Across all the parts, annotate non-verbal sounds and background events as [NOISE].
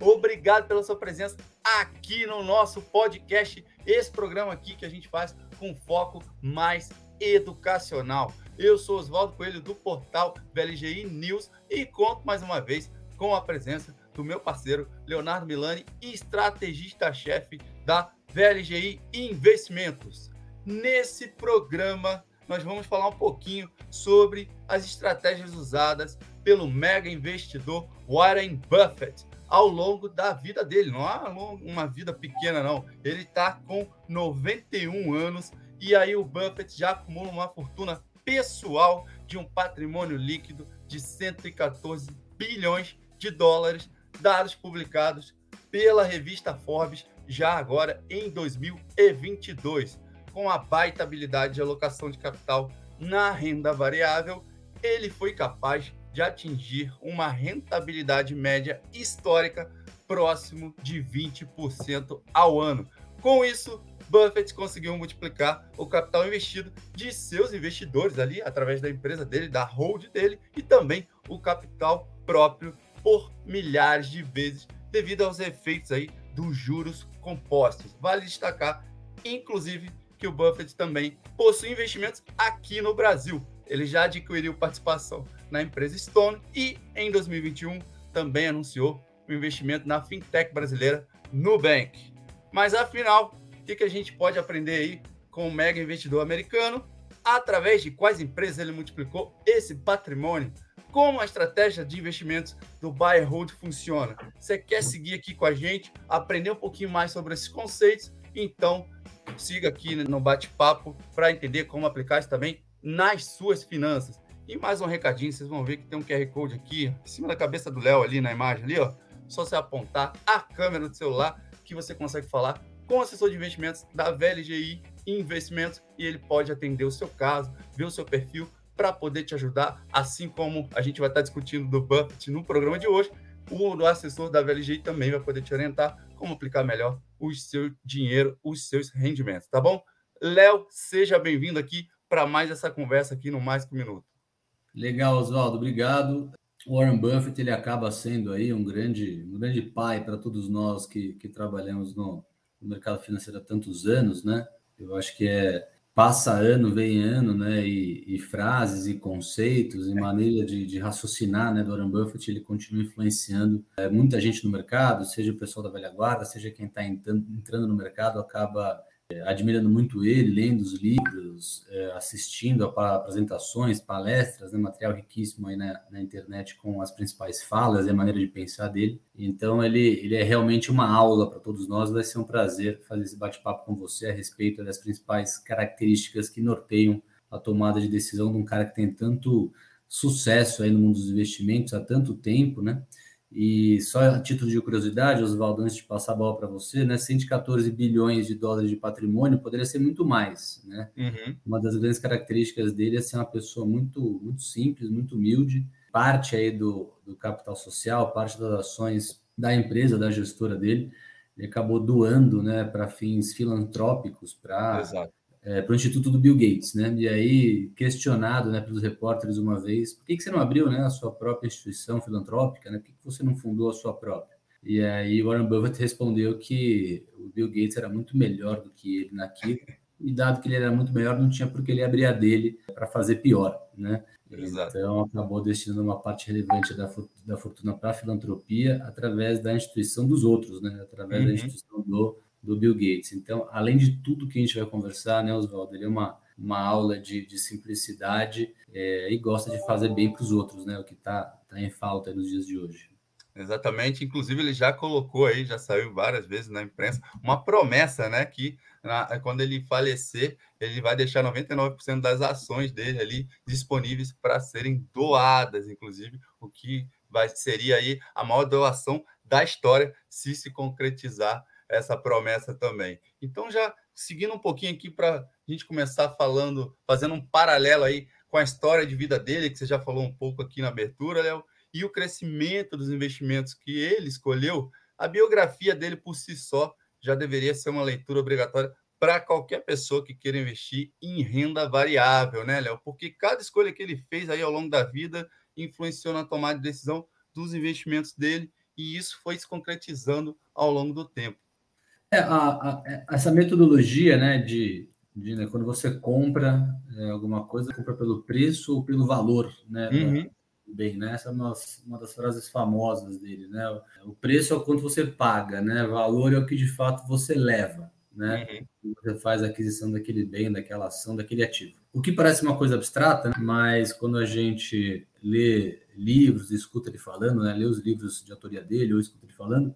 Obrigado pela sua presença aqui no nosso podcast. Esse programa aqui que a gente faz com foco mais educacional. Eu sou Oswaldo Coelho do portal VLGI News e conto mais uma vez com a presença do meu parceiro Leonardo Milani, estrategista-chefe da VLGI Investimentos. Nesse programa, nós vamos falar um pouquinho sobre as estratégias usadas pelo mega investidor Warren Buffett ao longo da vida dele. Não há uma vida pequena, não. Ele está com 91 anos e aí o Buffett já acumula uma fortuna pessoal de um patrimônio líquido de 114 bilhões de dólares, dados publicados pela revista Forbes já agora em 2022. Com a baita habilidade de alocação de capital na renda variável, ele foi capaz de atingir uma rentabilidade média histórica próximo de 20% ao ano. Com isso, Buffett conseguiu multiplicar o capital investido de seus investidores ali, através da empresa dele, da hold dele, e também o capital próprio por milhares de vezes, devido aos efeitos aí dos juros compostos. Vale destacar, inclusive, que o Buffett também possui investimentos aqui no Brasil. Ele já adquiriu participação na empresa Stone e, em 2021, também anunciou o um investimento na fintech brasileira Nubank. Mas, afinal, o que, que a gente pode aprender aí com o mega investidor americano? Através de quais empresas ele multiplicou esse patrimônio? Como a estratégia de investimentos do buy and hold funciona? Você quer seguir aqui com a gente, aprender um pouquinho mais sobre esses conceitos? Então, siga aqui no bate-papo para entender como aplicar isso também nas suas finanças. E mais um recadinho, vocês vão ver que tem um QR Code aqui, em cima da cabeça do Léo ali na imagem ali, ó. Só você apontar a câmera do celular que você consegue falar com o assessor de investimentos da VLGI Investimentos e ele pode atender o seu caso, ver o seu perfil para poder te ajudar, assim como a gente vai estar discutindo do Buffett no programa de hoje, o assessor da VLGI também vai poder te orientar como aplicar melhor o seu dinheiro, os seus rendimentos, tá bom? Léo, seja bem-vindo aqui para mais essa conversa aqui no Mais Que um Minuto. Legal, Oswaldo, obrigado. Warren Buffett ele acaba sendo aí um grande, um grande pai para todos nós que, que trabalhamos no, no mercado financeiro há tantos anos, né? Eu acho que é passa ano, vem ano, né? E, e frases e conceitos e maneira de, de, raciocinar, né? Do Warren Buffett, ele continua influenciando é, muita gente no mercado, seja o pessoal da velha guarda, seja quem está entrando, no mercado, acaba é, admirando muito ele, lendo os livros, é, assistindo a apresentações, palestras, né, material riquíssimo aí na, na, internet com as principais falas e a maneira de pensar dele. Então ele, ele é realmente uma aula para todos nós. Vai ser um prazer fazer esse bate-papo com você a respeito das principais características que norteiam a tomada de decisão de um cara que tem tanto sucesso aí no mundo dos investimentos há tanto tempo, né? E só a título de curiosidade, Oswaldo, antes de passar a bola para você, né, 114 bilhões de dólares de patrimônio poderia ser muito mais. Né? Uhum. Uma das grandes características dele é ser uma pessoa muito, muito simples, muito humilde, parte aí do, do capital social, parte das ações da empresa, da gestora dele, ele acabou doando né, para fins filantrópicos, para é, para o Instituto do Bill Gates, né? E aí, questionado né, pelos repórteres uma vez, por que, que você não abriu né, a sua própria instituição filantrópica, né? Por que, que você não fundou a sua própria? E aí Warren Buffett [LAUGHS] respondeu que o Bill Gates era muito melhor do que ele naquilo, e dado que ele era muito melhor, não tinha por que ele abrir a dele para fazer pior, né? Exato. Então, acabou destinando uma parte relevante da, da fortuna para a filantropia através da instituição dos outros, né? Através uhum. da instituição do do Bill Gates. Então, além de tudo que a gente vai conversar, né, Oswaldo, ele é uma, uma aula de, de simplicidade é, e gosta de fazer bem para os outros, né, o que está tá em falta nos dias de hoje. Exatamente, inclusive ele já colocou aí, já saiu várias vezes na imprensa, uma promessa, né, que na, quando ele falecer, ele vai deixar 99% das ações dele ali disponíveis para serem doadas, inclusive, o que vai seria aí a maior doação da história se se concretizar essa promessa também. Então, já seguindo um pouquinho aqui para a gente começar falando, fazendo um paralelo aí com a história de vida dele, que você já falou um pouco aqui na abertura, Léo, e o crescimento dos investimentos que ele escolheu, a biografia dele por si só já deveria ser uma leitura obrigatória para qualquer pessoa que queira investir em renda variável, né, Léo? Porque cada escolha que ele fez aí ao longo da vida influenciou na tomada de decisão dos investimentos dele e isso foi se concretizando ao longo do tempo. É, a, a, é, essa metodologia né, de, de né, quando você compra é, alguma coisa, compra pelo preço ou pelo valor né, uhum. bem, né? Essa é uma, uma das frases famosas dele, né? O preço é o quanto você paga, né? Valor é o que de fato você leva, né? Uhum. Você faz a aquisição daquele bem, daquela ação, daquele ativo. O que parece uma coisa abstrata, né? mas quando a gente lê livros, escuta ele falando, né? Lê os livros de autoria dele ou escuta ele falando,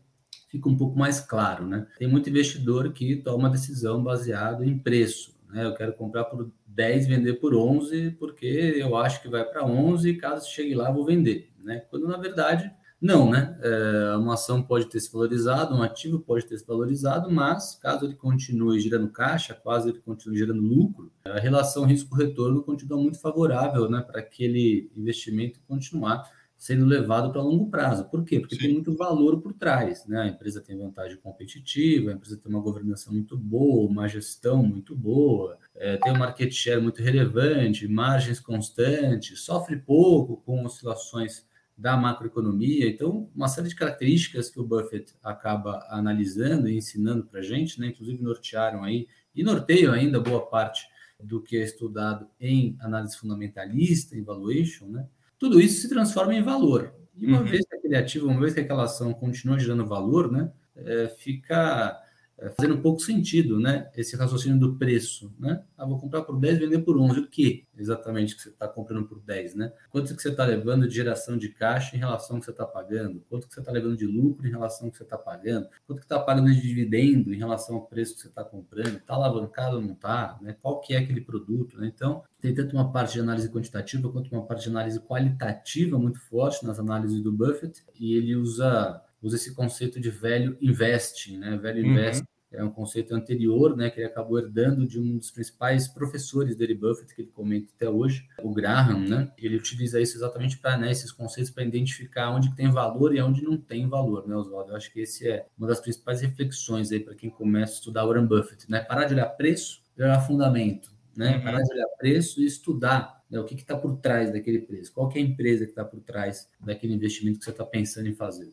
fica um pouco mais claro, né? Tem muito investidor que toma decisão baseado em preço, né? Eu quero comprar por 10, vender por 11, porque eu acho que vai para 11 e caso chegue lá vou vender, né? Quando na verdade não, né? É, uma ação pode ter se valorizado, um ativo pode ter se valorizado, mas caso ele continue girando caixa, caso ele continue gerando lucro, a relação risco-retorno continua muito favorável, né? Para aquele investimento continuar sendo levado para longo prazo. Por quê? Porque Sim. tem muito valor por trás, né? A empresa tem vantagem competitiva, a empresa tem uma governança muito boa, uma gestão muito boa, é, tem um market share muito relevante, margens constantes, sofre pouco com oscilações da macroeconomia. Então, uma série de características que o Buffett acaba analisando e ensinando para a gente, né? inclusive nortearam aí, e norteiam ainda boa parte do que é estudado em análise fundamentalista, em valuation, né? Tudo isso se transforma em valor. E uma uhum. vez que aquele ativo, uma vez que aquela ação continua gerando valor, né? É, fica é, fazendo um pouco sentido, né? Esse raciocínio do preço, né? Ah, vou comprar por 10, vender por 11. O que exatamente que você está comprando por 10, né? Quanto que você está levando de geração de caixa em relação ao que você está pagando? Quanto que você está levando de lucro em relação ao que você está pagando? Quanto que está pagando de dividendo em relação ao preço que você está comprando? Está alavancado ou não está? Né? Qual que é aquele produto? Né? Então, tem tanto uma parte de análise quantitativa quanto uma parte de análise qualitativa muito forte nas análises do Buffett, e ele usa usa esse conceito de velho investing, né? Velho uhum. investing é um conceito anterior, né, que ele acabou herdando de um dos principais professores dele, Buffett, que ele comenta até hoje, o Graham, né? Ele utiliza isso exatamente para né, esses conceitos para identificar onde tem valor e onde não tem valor, né, Oswaldo? Eu acho que esse é uma das principais reflexões aí para quem começa a estudar Warren Buffett, né? Parar de olhar preço e olhar fundamento, né? Uhum. Parar de olhar preço e estudar né, o que está por trás daquele preço, qual é a empresa que está por trás daquele investimento que você está pensando em fazer.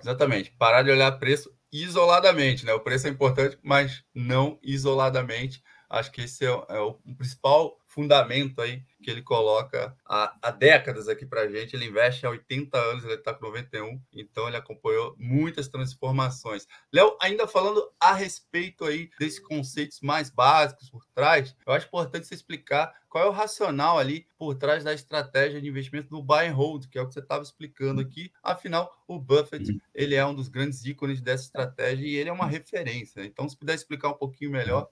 Exatamente. Parar de olhar preço isoladamente, né? O preço é importante, mas não isoladamente. Acho que esse é, é o principal fundamento aí que ele coloca há, há décadas aqui para a gente. Ele investe há 80 anos, ele está com 91, então ele acompanhou muitas transformações. Léo, ainda falando a respeito aí desses conceitos mais básicos por trás, eu acho importante você explicar qual é o racional ali por trás da estratégia de investimento do buy and hold, que é o que você estava explicando aqui. Afinal, o Buffett uhum. ele é um dos grandes ícones dessa estratégia e ele é uma referência. Então, se puder explicar um pouquinho melhor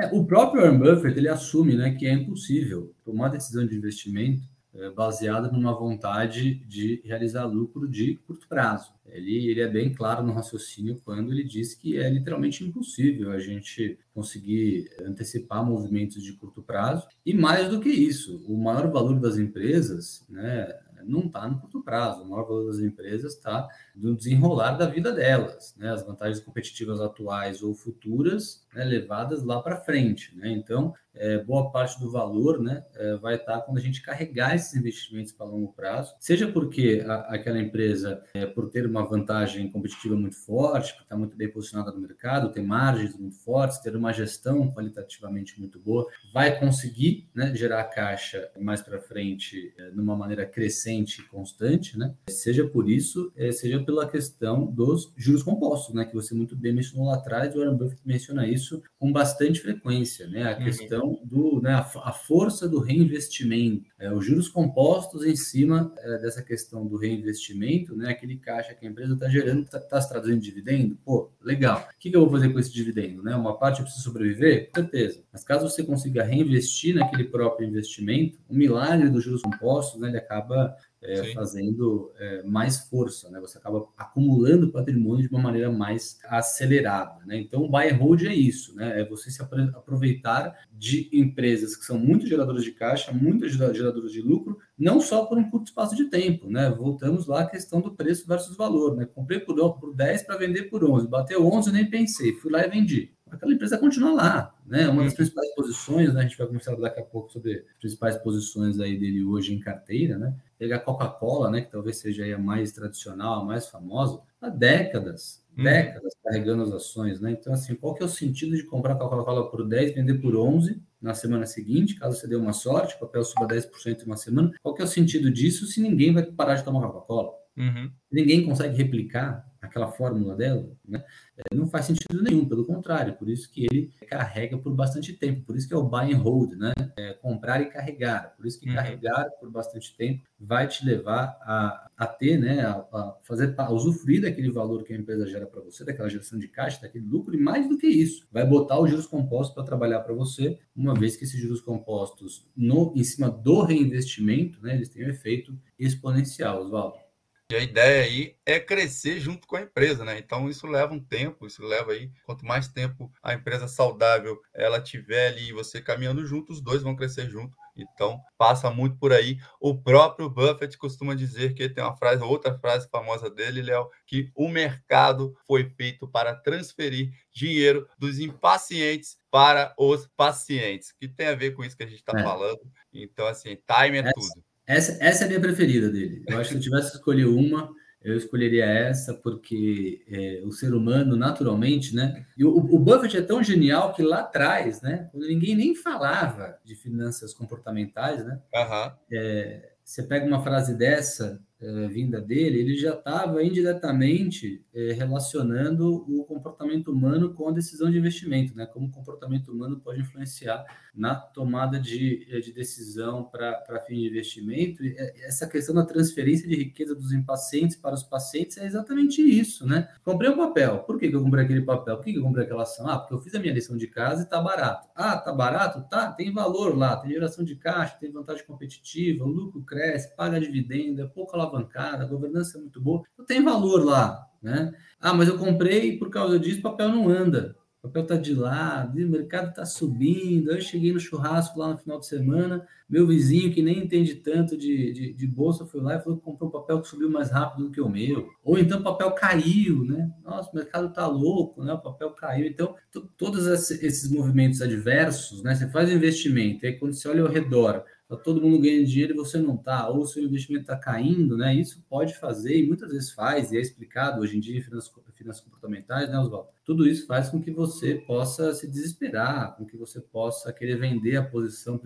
é, o próprio Warren Buffett ele assume né, que é impossível tomar decisão de investimento é, baseada numa vontade de realizar lucro de curto prazo. Ele, ele é bem claro no raciocínio quando ele diz que é literalmente impossível a gente conseguir antecipar movimentos de curto prazo. E mais do que isso, o maior valor das empresas, né, não está no curto prazo. O maior valor das empresas está no desenrolar da vida delas, né? As vantagens competitivas atuais ou futuras né, levadas lá para frente, né? Então, é, boa parte do valor né, é, vai estar quando a gente carregar esses investimentos para longo prazo, seja porque a, aquela empresa, é, por ter uma vantagem competitiva muito forte, está muito bem posicionada no mercado, tem margens muito fortes, ter uma gestão qualitativamente muito boa, vai conseguir né, gerar caixa mais para frente é, numa maneira crescente e constante, né? seja por isso, é, seja pela questão dos juros compostos, né, que você muito bem mencionou lá atrás, o Warren Buffett menciona isso com bastante frequência, né? a uhum. questão do, né, a, a força do reinvestimento, é, os juros compostos em cima é, dessa questão do reinvestimento, né, aquele caixa que a empresa está gerando, está tá se traduzindo em dividendo, pô, legal. O que, que, eu vou fazer com esse dividendo? Né? Uma parte eu preciso sobreviver? Com certeza. Mas caso você consiga reinvestir naquele próprio investimento, o milagre dos juros compostos, né, ele acaba é, fazendo é, mais força, né? Você acaba acumulando patrimônio de uma maneira mais acelerada, né? Então, o buy and hold é isso, né? É você se aproveitar de empresas que são muito geradoras de caixa, muito geradoras de lucro, não só por um curto espaço de tempo, né? Voltamos lá à questão do preço versus valor, né? Comprei por, por 10 para vender por 11, bateu 11 nem pensei, fui lá e vendi aquela empresa continua lá, né? Uma das principais posições, né? A gente vai conversar daqui a pouco sobre as principais posições aí dele hoje em carteira, né? Pegar a Coca-Cola, né? Que talvez seja a mais tradicional, a mais famosa. há décadas, uhum. décadas carregando as ações, né? Então, assim, qual que é o sentido de comprar a Coca-Cola por 10 e vender por 11 na semana seguinte, caso você dê uma sorte, o papel suba 10% em uma semana? Qual que é o sentido disso se ninguém vai parar de tomar Coca-Cola? Uhum. Ninguém consegue replicar aquela fórmula dela, né? É, não faz sentido nenhum, pelo contrário, por isso que ele carrega por bastante tempo, por isso que é o buy and hold, né? É comprar e carregar, por isso que uhum. carregar por bastante tempo vai te levar a, a ter, né, a, a fazer, a usufruir daquele valor que a empresa gera para você, daquela geração de caixa, daquele lucro, e mais do que isso, vai botar os juros compostos para trabalhar para você, uma vez que esses juros compostos no, em cima do reinvestimento, né, eles têm um efeito exponencial, Oswaldo. E a ideia aí é crescer junto com a empresa, né? Então isso leva um tempo, isso leva aí, quanto mais tempo a empresa saudável ela tiver ali e você caminhando junto, os dois vão crescer junto. Então passa muito por aí. O próprio Buffett costuma dizer que tem uma frase, outra frase famosa dele, Léo, que o mercado foi feito para transferir dinheiro dos impacientes para os pacientes, que tem a ver com isso que a gente está é. falando. Então, assim, time é, é tudo. Essa, essa é a minha preferida dele. Eu acho que se eu tivesse que escolher uma, eu escolheria essa, porque é, o ser humano, naturalmente, né? E o, o, Buffett é tão genial que lá atrás, né? Quando ninguém nem falava de finanças comportamentais, né? Uhum. É, você pega uma frase dessa, é, vinda dele, ele já estava indiretamente é, relacionando o comportamento humano com a decisão de investimento, né? Como o comportamento humano pode influenciar na tomada de, eh, de decisão para fim de investimento. E essa questão da transferência de riqueza dos impacientes para os pacientes é exatamente isso, né? Comprei um papel. Por que, que eu comprei aquele papel? Por que, que eu comprei aquela ação? Ah, porque eu fiz a minha lição de casa e está barato. Ah, está barato? Tá, tem valor lá, tem geração de caixa, tem vantagem competitiva, o lucro cresce, paga dividendo, é pouco alavancada, a governança é muito boa, então tem valor lá, né? Ah, mas eu comprei e por causa disso papel não anda. O papel está de lado, o mercado está subindo. Eu cheguei no churrasco lá no final de semana, meu vizinho, que nem entende tanto de, de, de, bolsa, foi lá e falou que comprou um papel que subiu mais rápido do que o meu. Ou então o papel caiu, né? Nossa, o mercado está louco, né? O papel caiu. Então, todos esses movimentos adversos, né? Você faz investimento, aí quando você olha ao redor, tá todo mundo ganhando dinheiro e você não tá, ou seu investimento está caindo, né? Isso pode fazer, e muitas vezes faz, e é explicado hoje em dia em finanças, finanças comportamentais, né, Oswaldo? Tudo isso faz com que você possa se desesperar, com que você possa querer vender a posição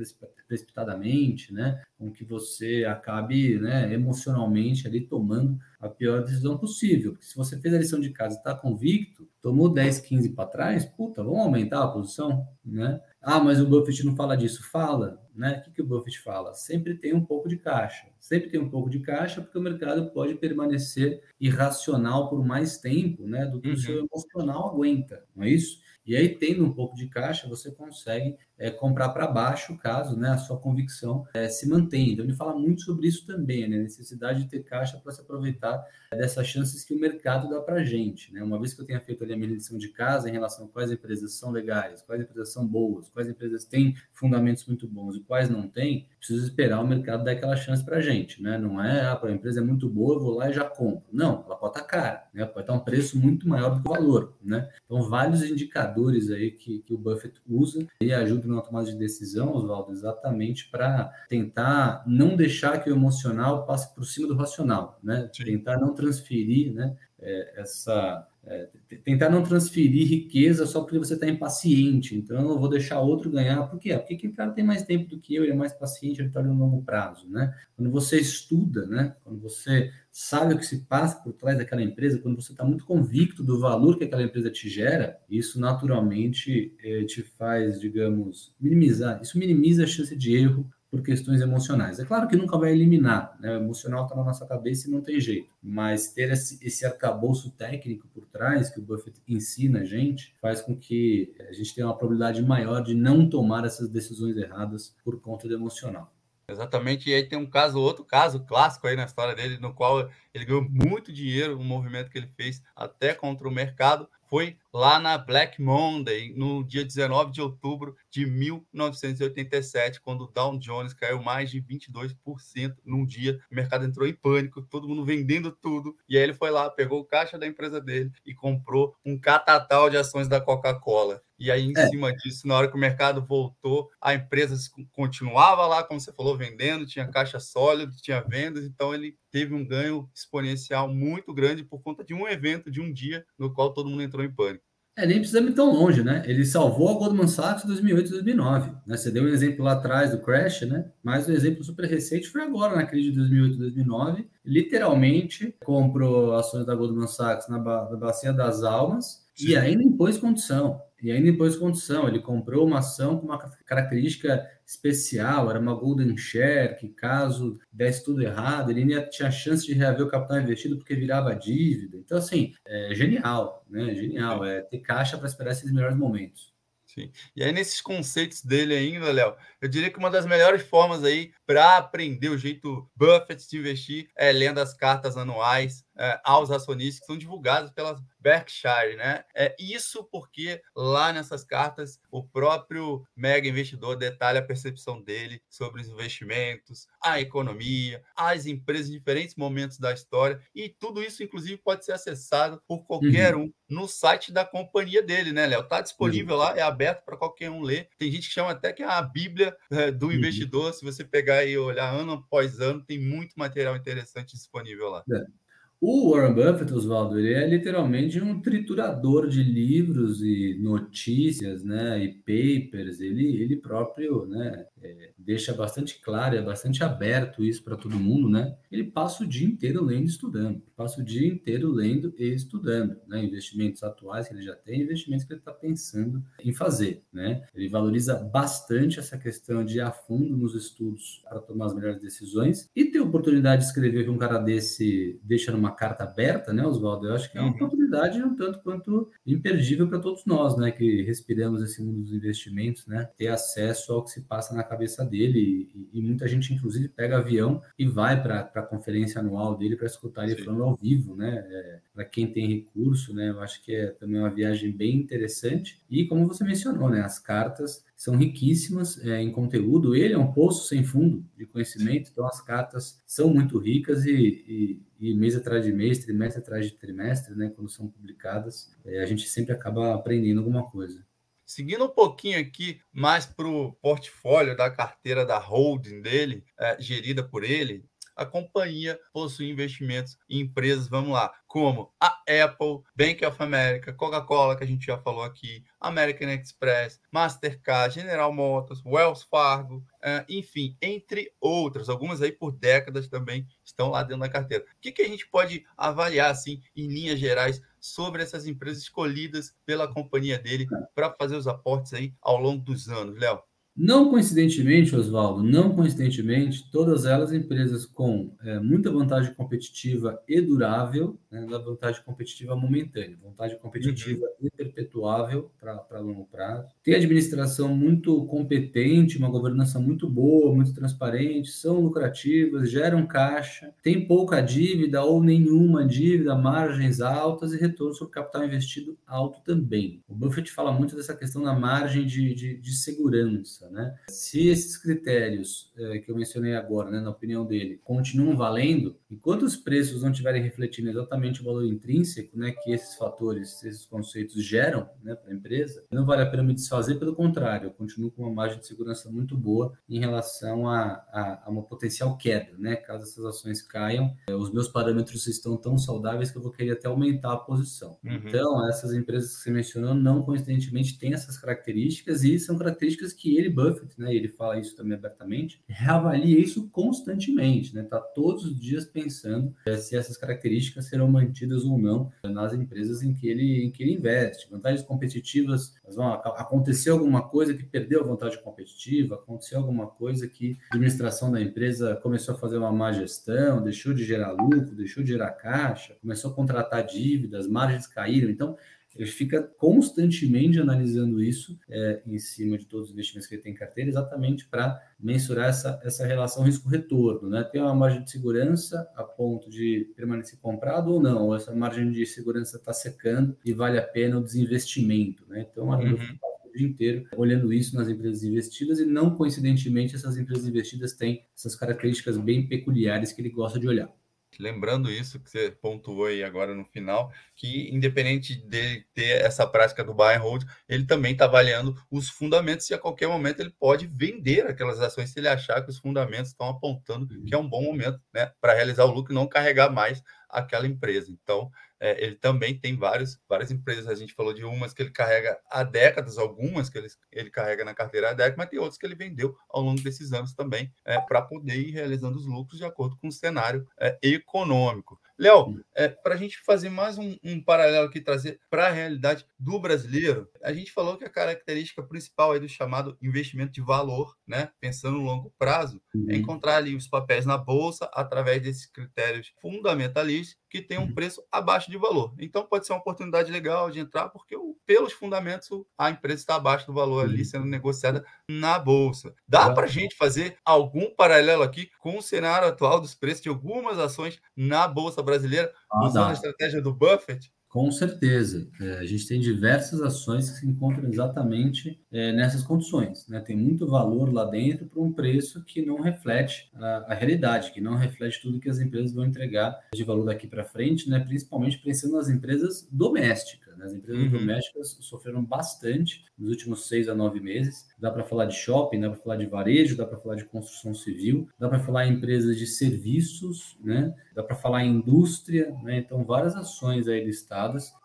precipitadamente, né? Com que você acabe, né, emocionalmente ali tomando a pior decisão possível. Porque se você fez a lição de casa e está convicto, tomou 10, 15 para trás, puta, vamos aumentar a posição, né? Ah, mas o Buffett não fala disso. Fala, né? O que, que o Buffett fala? Sempre tem um pouco de caixa. Sempre tem um pouco de caixa, porque o mercado pode permanecer irracional por mais tempo, né? Do que uhum. o seu emocional aguenta, não é isso? E aí, tendo um pouco de caixa, você consegue é, comprar para baixo, caso né, a sua convicção é, se mantenha. Então, ele fala muito sobre isso também, né, a necessidade de ter caixa para se aproveitar dessas chances que o mercado dá para a gente. Né? Uma vez que eu tenha feito ali a minha lição de casa em relação a quais empresas são legais, quais empresas são boas, quais empresas têm fundamentos muito bons e quais não têm, preciso esperar o mercado dar aquela chance para a gente. Né? Não é, ah, a empresa é muito boa, eu vou lá e já compro. Não, ela pode estar tá cara, né? pode estar um preço muito maior do que o valor. Né? Então, vários indicadores aí que, que o Buffett usa e ajuda na tomada de decisão, Oswaldo, exatamente para tentar não deixar que o emocional passe por cima do racional, né? Sim. Tentar não transferir, né? É, essa é, tentar não transferir riqueza só porque você está impaciente. Então, eu vou deixar outro ganhar. Por quê? Porque aquele cara tem mais tempo do que eu, ele é mais paciente, ele está no longo prazo. Né? Quando você estuda, né? quando você sabe o que se passa por trás daquela empresa, quando você está muito convicto do valor que aquela empresa te gera, isso naturalmente eh, te faz, digamos, minimizar. Isso minimiza a chance de erro por questões emocionais. É claro que nunca vai eliminar, né? o emocional está na nossa cabeça e não tem jeito, mas ter esse, esse arcabouço técnico por trás, que o Buffett ensina a gente, faz com que a gente tenha uma probabilidade maior de não tomar essas decisões erradas por conta do emocional. Exatamente, e aí tem um caso, outro caso clássico aí na história dele, no qual ele ganhou muito dinheiro, um movimento que ele fez até contra o mercado, foi lá na Black Monday, no dia 19 de outubro de 1987, quando o Dow Jones caiu mais de 22% num dia. O mercado entrou em pânico, todo mundo vendendo tudo. E aí ele foi lá, pegou o caixa da empresa dele e comprou um catatal de ações da Coca-Cola. E aí, em é. cima disso, na hora que o mercado voltou, a empresa continuava lá, como você falou, vendendo, tinha caixa sólida, tinha vendas, então ele teve um ganho exponencial muito grande por conta de um evento, de um dia, no qual todo mundo entrou em pânico. É, nem precisa ir tão longe, né? Ele salvou a Goldman Sachs em 2008 e 2009. Né? Você deu um exemplo lá atrás do crash, né? Mas o exemplo super recente foi agora, na crise de 2008 e 2009. Literalmente comprou ações da Goldman Sachs na, ba na Bacia das Almas Sim. e ainda impôs condição. E ainda impôs condição. Ele comprou uma ação com uma característica especial, era uma golden share, que caso desse tudo errado, ele ainda tinha chance de reaver o capital investido porque virava dívida. Então, assim, é genial, né? Genial. É ter caixa para esperar esses melhores momentos. Sim. E aí, nesses conceitos dele ainda, Léo, eu diria que uma das melhores formas aí para aprender o jeito Buffett de investir é lendo as cartas anuais é, aos acionistas que são divulgadas pela Berkshire, né? É isso porque lá nessas cartas o próprio mega investidor detalha a percepção dele sobre os investimentos, a economia, as empresas em diferentes momentos da história e tudo isso inclusive pode ser acessado por qualquer uhum. um no site da companhia dele, né, Léo? Tá disponível uhum. lá, é aberto para qualquer um ler. Tem gente que chama até que é a Bíblia é, do uhum. investidor. Se você pegar e olhar ano após ano, tem muito material interessante disponível lá. É. O Warren Buffett, Oswaldo, ele é literalmente um triturador de livros e notícias, né, e papers. Ele, ele próprio, né, é, deixa bastante claro, é bastante aberto isso para todo mundo, né? Ele passa o dia inteiro lendo e estudando, passa o dia inteiro lendo e estudando, né? Investimentos atuais que ele já tem, investimentos que ele está pensando em fazer, né? Ele valoriza bastante essa questão de ir a fundo nos estudos para tomar as melhores decisões e ter oportunidade de escrever que um cara desse deixa numa carta aberta, né, Oswaldo? Eu acho que é uma uhum. oportunidade um tanto quanto imperdível para todos nós, né, que respiramos esse mundo dos investimentos, né, ter acesso ao que se passa na cabeça dele e, e muita gente, inclusive, pega avião e vai para a conferência anual dele para escutar ele Sim. falando ao vivo, né, é, para quem tem recurso, né, eu acho que é também uma viagem bem interessante. E como você mencionou, né, as cartas são riquíssimas é, em conteúdo. Ele é um poço sem fundo de conhecimento, então as cartas são muito ricas e, e, e mês atrás de mês, trimestre atrás de trimestre, né, quando são publicadas, é, a gente sempre acaba aprendendo alguma coisa. Seguindo um pouquinho aqui mais para o portfólio da carteira da holding dele, é, gerida por ele, a companhia possui investimentos em empresas, vamos lá, como a Apple, Bank of America, Coca-Cola, que a gente já falou aqui, American Express, Mastercard, General Motors, Wells Fargo, uh, enfim, entre outras, algumas aí por décadas também estão lá dentro da carteira. O que, que a gente pode avaliar, assim, em linhas gerais, sobre essas empresas escolhidas pela companhia dele para fazer os aportes aí ao longo dos anos, Léo? Não coincidentemente, Oswaldo, não coincidentemente, todas elas empresas com é, muita vantagem competitiva e durável, né, da vantagem competitiva momentânea, vantagem competitiva uhum. e perpetuável para longo prazo. Tem administração muito competente, uma governança muito boa, muito transparente, são lucrativas, geram caixa, tem pouca dívida ou nenhuma dívida, margens altas e retorno sobre capital investido alto também. O Buffett fala muito dessa questão da margem de, de, de segurança né? Se esses critérios é, que eu mencionei agora, né, na opinião dele, continuam valendo, enquanto os preços não estiverem refletindo exatamente o valor intrínseco, né, que esses fatores, esses conceitos geram, né, para a empresa, não vale a pena me desfazer, pelo contrário, eu continuo com uma margem de segurança muito boa em relação a, a, a uma potencial queda, né? Caso essas ações caiam, é, os meus parâmetros estão tão saudáveis que eu vou querer até aumentar a posição. Uhum. Então, essas empresas que você mencionou, não coincidentemente, têm essas características e são características que ele Buffett, né, ele fala isso também abertamente, reavalia isso constantemente, né? Tá todos os dias pensando é, se essas características serão mantidas ou não nas empresas em que ele em que ele investe. Vantagens competitivas, vão acontecer alguma coisa que perdeu a vantagem competitiva, aconteceu alguma coisa que a administração da empresa começou a fazer uma má gestão, deixou de gerar lucro, deixou de gerar caixa, começou a contratar dívidas, margens caíram. Então, ele fica constantemente analisando isso é, em cima de todos os investimentos que ele tem em carteira, exatamente para mensurar essa, essa relação risco-retorno. Né? Tem uma margem de segurança a ponto de permanecer comprado ou não, ou essa margem de segurança está secando e vale a pena o desinvestimento. Né? Então, a uhum. o dia inteiro olhando isso nas empresas investidas e não coincidentemente essas empresas investidas têm essas características bem peculiares que ele gosta de olhar. Lembrando isso que você pontuou aí agora no final, que independente de ter essa prática do buy and hold, ele também está avaliando os fundamentos e a qualquer momento ele pode vender aquelas ações se ele achar que os fundamentos estão apontando que é um bom momento né, para realizar o lucro e não carregar mais aquela empresa. Então, é, ele também tem vários, várias empresas. A gente falou de umas que ele carrega há décadas, algumas que ele, ele carrega na carteira há décadas, mas tem outras que ele vendeu ao longo desses anos também, é, para poder ir realizando os lucros de acordo com o cenário é, econômico. Léo, é, para a gente fazer mais um, um paralelo aqui, trazer para a realidade do brasileiro, a gente falou que a característica principal aí do chamado investimento de valor, né, pensando no longo prazo, é uhum. é encontrar ali os papéis na bolsa através desses critérios fundamentalistas que tem um uhum. preço abaixo de valor. Então pode ser uma oportunidade legal de entrar, porque pelos fundamentos a empresa está abaixo do valor ali sendo negociada na bolsa. Dá para a gente fazer algum paralelo aqui com o cenário atual dos preços de algumas ações na bolsa brasileira, ah, usando dá. a estratégia do Buffett? Com certeza. É, a gente tem diversas ações que se encontram exatamente é, nessas condições. Né? Tem muito valor lá dentro para um preço que não reflete a, a, realidade, que não reflete tudo que as empresas vão entregar de valor daqui para frente, né? principalmente pensando nas empresas domésticas. Né? As empresas uhum. domésticas sofreram bastante nos últimos seis a nove meses. Dá para falar de shopping, dá para falar de varejo, dá para falar de construção civil, dá para falar em empresas de serviços, né? dá para falar em indústria. Né? Então, várias ações aí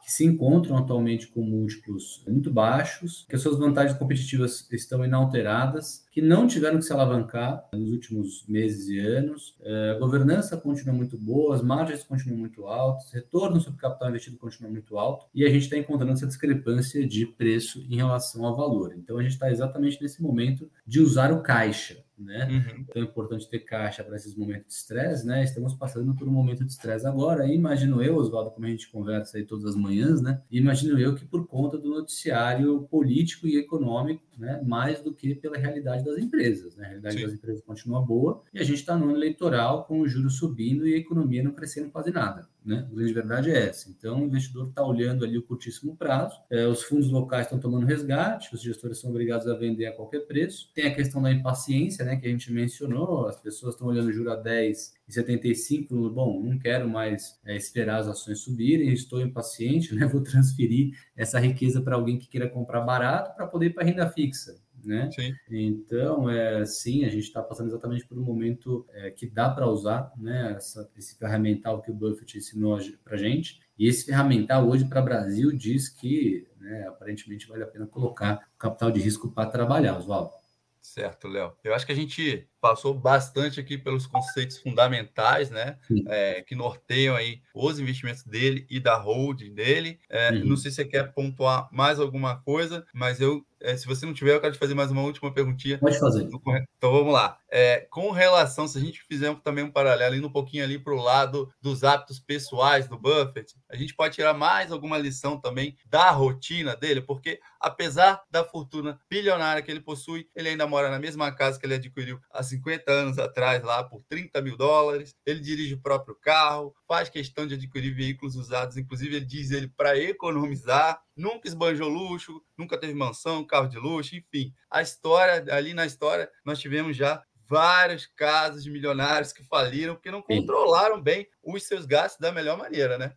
que se encontram atualmente com múltiplos muito baixos, que as suas vantagens competitivas estão inalteradas, que não tiveram que se alavancar nos últimos meses e anos. É, a governança continua muito boa, as margens continuam muito altas, retorno sobre capital investido continua muito alto, e a gente está encontrando essa discrepância de preço em relação ao valor. Então, a gente está exatamente nesse momento de usar o caixa né? Uhum. Então é importante ter caixa para esses momentos de estresse, né? Estamos passando por um momento de estresse agora. E imagino eu, Oswaldo, como a gente conversa aí todas as manhãs, né? Imagino eu que por conta do noticiário político e econômico, né? Mais do que pela realidade das empresas, né? A realidade Sim. das empresas continua boa e a gente está no ano eleitoral com o juros subindo e a economia não crescendo quase nada. Né? A grande verdade é essa. Então, o investidor está olhando ali o curtíssimo prazo, é, os fundos locais estão tomando resgate, os gestores são obrigados a vender a qualquer preço. Tem a questão da impaciência, né, que a gente mencionou, as pessoas estão olhando juro a 10 e 75, bom, não quero mais é, esperar as ações subirem, estou impaciente, [LAUGHS] né, vou transferir essa riqueza para alguém que queira comprar barato para poder ir para renda fixa né? Sim. Então, é, sim, a gente está passando exatamente por um momento é, que dá para usar, né? Essa, esse ferramental que o Buffett ensinou para gente. E esse ferramental hoje para o Brasil diz que, né, aparentemente, vale a pena colocar o capital de risco para trabalhar, Oswaldo. Certo, Léo. Eu acho que a gente passou bastante aqui pelos conceitos fundamentais, né, é, que norteiam aí os investimentos dele e da holding dele. É, uhum. Não sei se você quer pontuar mais alguma coisa, mas eu, é, se você não tiver, eu quero te fazer mais uma última perguntinha. Pode fazer. Então vamos lá. É, com relação, se a gente fizer também um paralelo, indo um pouquinho ali para o lado dos hábitos pessoais do Buffett, a gente pode tirar mais alguma lição também da rotina dele, porque apesar da fortuna bilionária que ele possui, ele ainda mora na mesma casa que ele adquiriu há 50 anos atrás, lá por 30 mil dólares. Ele dirige o próprio carro, faz questão de adquirir veículos usados, inclusive ele diz ele para economizar. Nunca esbanjou luxo, nunca teve mansão, carro de luxo, enfim. A história, ali na história, nós tivemos já vários casos de milionários que faliram porque não controlaram bem os seus gastos da melhor maneira, né?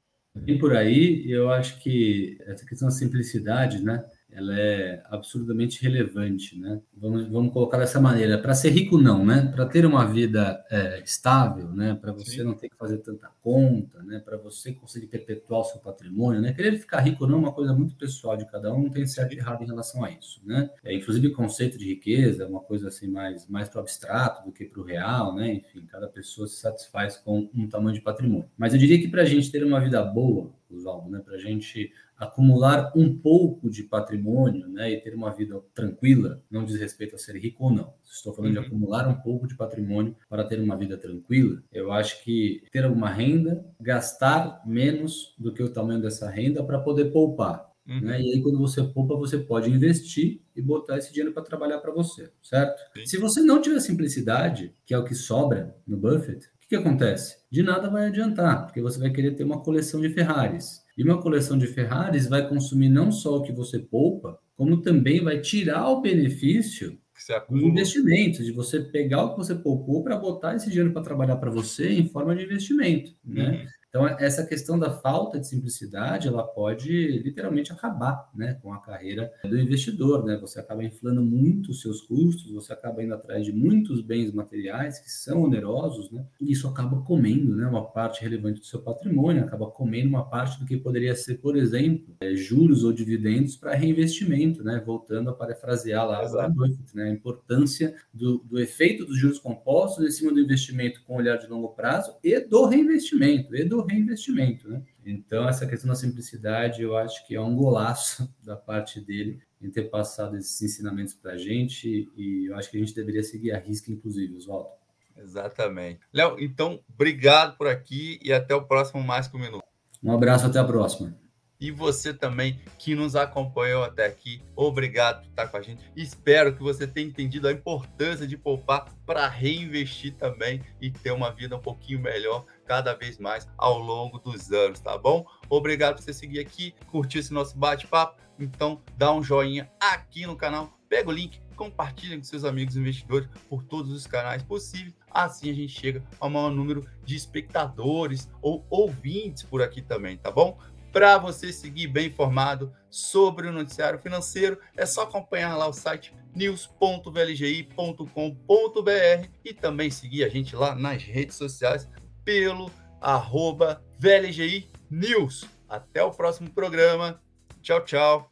E por aí, eu acho que essa questão da simplicidade, né? Ela é absurdamente relevante, né? Vamos, vamos colocar dessa maneira. Para ser rico, não, né? Para ter uma vida é, estável, né? Para você Sim. não ter que fazer tanta conta, né? Para você conseguir perpetuar o seu patrimônio, né? Querer ficar rico não é uma coisa muito pessoal de cada um, não tem certo e errado em relação a isso, né? É, inclusive, o conceito de riqueza é uma coisa assim mais, mais para o abstrato do que para o real, né? Enfim, cada pessoa se satisfaz com um tamanho de patrimônio. Mas eu diria que para a gente ter uma vida boa, Oswaldo, né? Para a gente acumular um pouco de patrimônio né, e ter uma vida tranquila, não diz respeito a ser rico ou não. Estou falando uhum. de acumular um pouco de patrimônio para ter uma vida tranquila. Eu acho que ter alguma renda, gastar menos do que o tamanho dessa renda para poder poupar. Uhum. Né? E aí, quando você poupa, você pode investir e botar esse dinheiro para trabalhar para você, certo? Sim. Se você não tiver simplicidade, que é o que sobra no Buffett, o que, que acontece? De nada vai adiantar, porque você vai querer ter uma coleção de Ferraris. E uma coleção de Ferraris vai consumir não só o que você poupa, como também vai tirar o benefício acumulou. Investimento, de você pegar o que você poupou para botar esse dinheiro para trabalhar para você em forma de investimento, né? Uhum. Então, essa questão da falta de simplicidade, ela pode literalmente acabar né, com a carreira do investidor. Né? Você acaba inflando muito os seus custos, você acaba indo atrás de muitos bens materiais que são onerosos, né? e isso acaba comendo né, uma parte relevante do seu patrimônio, acaba comendo uma parte do que poderia ser, por exemplo, é, juros ou dividendos para reinvestimento, né? voltando a parafrasear lá a Buffett, né? a importância do, do efeito dos juros compostos em cima do investimento com olhar de longo prazo e do reinvestimento, e do reinvestimento, né? Então, essa questão da simplicidade, eu acho que é um golaço [LAUGHS] da parte dele em ter passado esses ensinamentos para a gente e eu acho que a gente deveria seguir a risca, inclusive, Oswaldo. Exatamente. Léo, então, obrigado por aqui e até o próximo Mais Que Um Minuto. Um abraço, até a próxima. E você também que nos acompanhou até aqui, obrigado por estar com a gente. Espero que você tenha entendido a importância de poupar para reinvestir também e ter uma vida um pouquinho melhor cada vez mais ao longo dos anos, tá bom? Obrigado por você seguir aqui, curtir esse nosso bate-papo. Então, dá um joinha aqui no canal, pega o link, compartilha com seus amigos investidores por todos os canais possíveis. Assim a gente chega ao maior número de espectadores ou ouvintes por aqui também, tá bom? Para você seguir bem informado sobre o noticiário financeiro, é só acompanhar lá o site news.vlgi.com.br e também seguir a gente lá nas redes sociais pelo arroba VLGI News. Até o próximo programa. Tchau, tchau.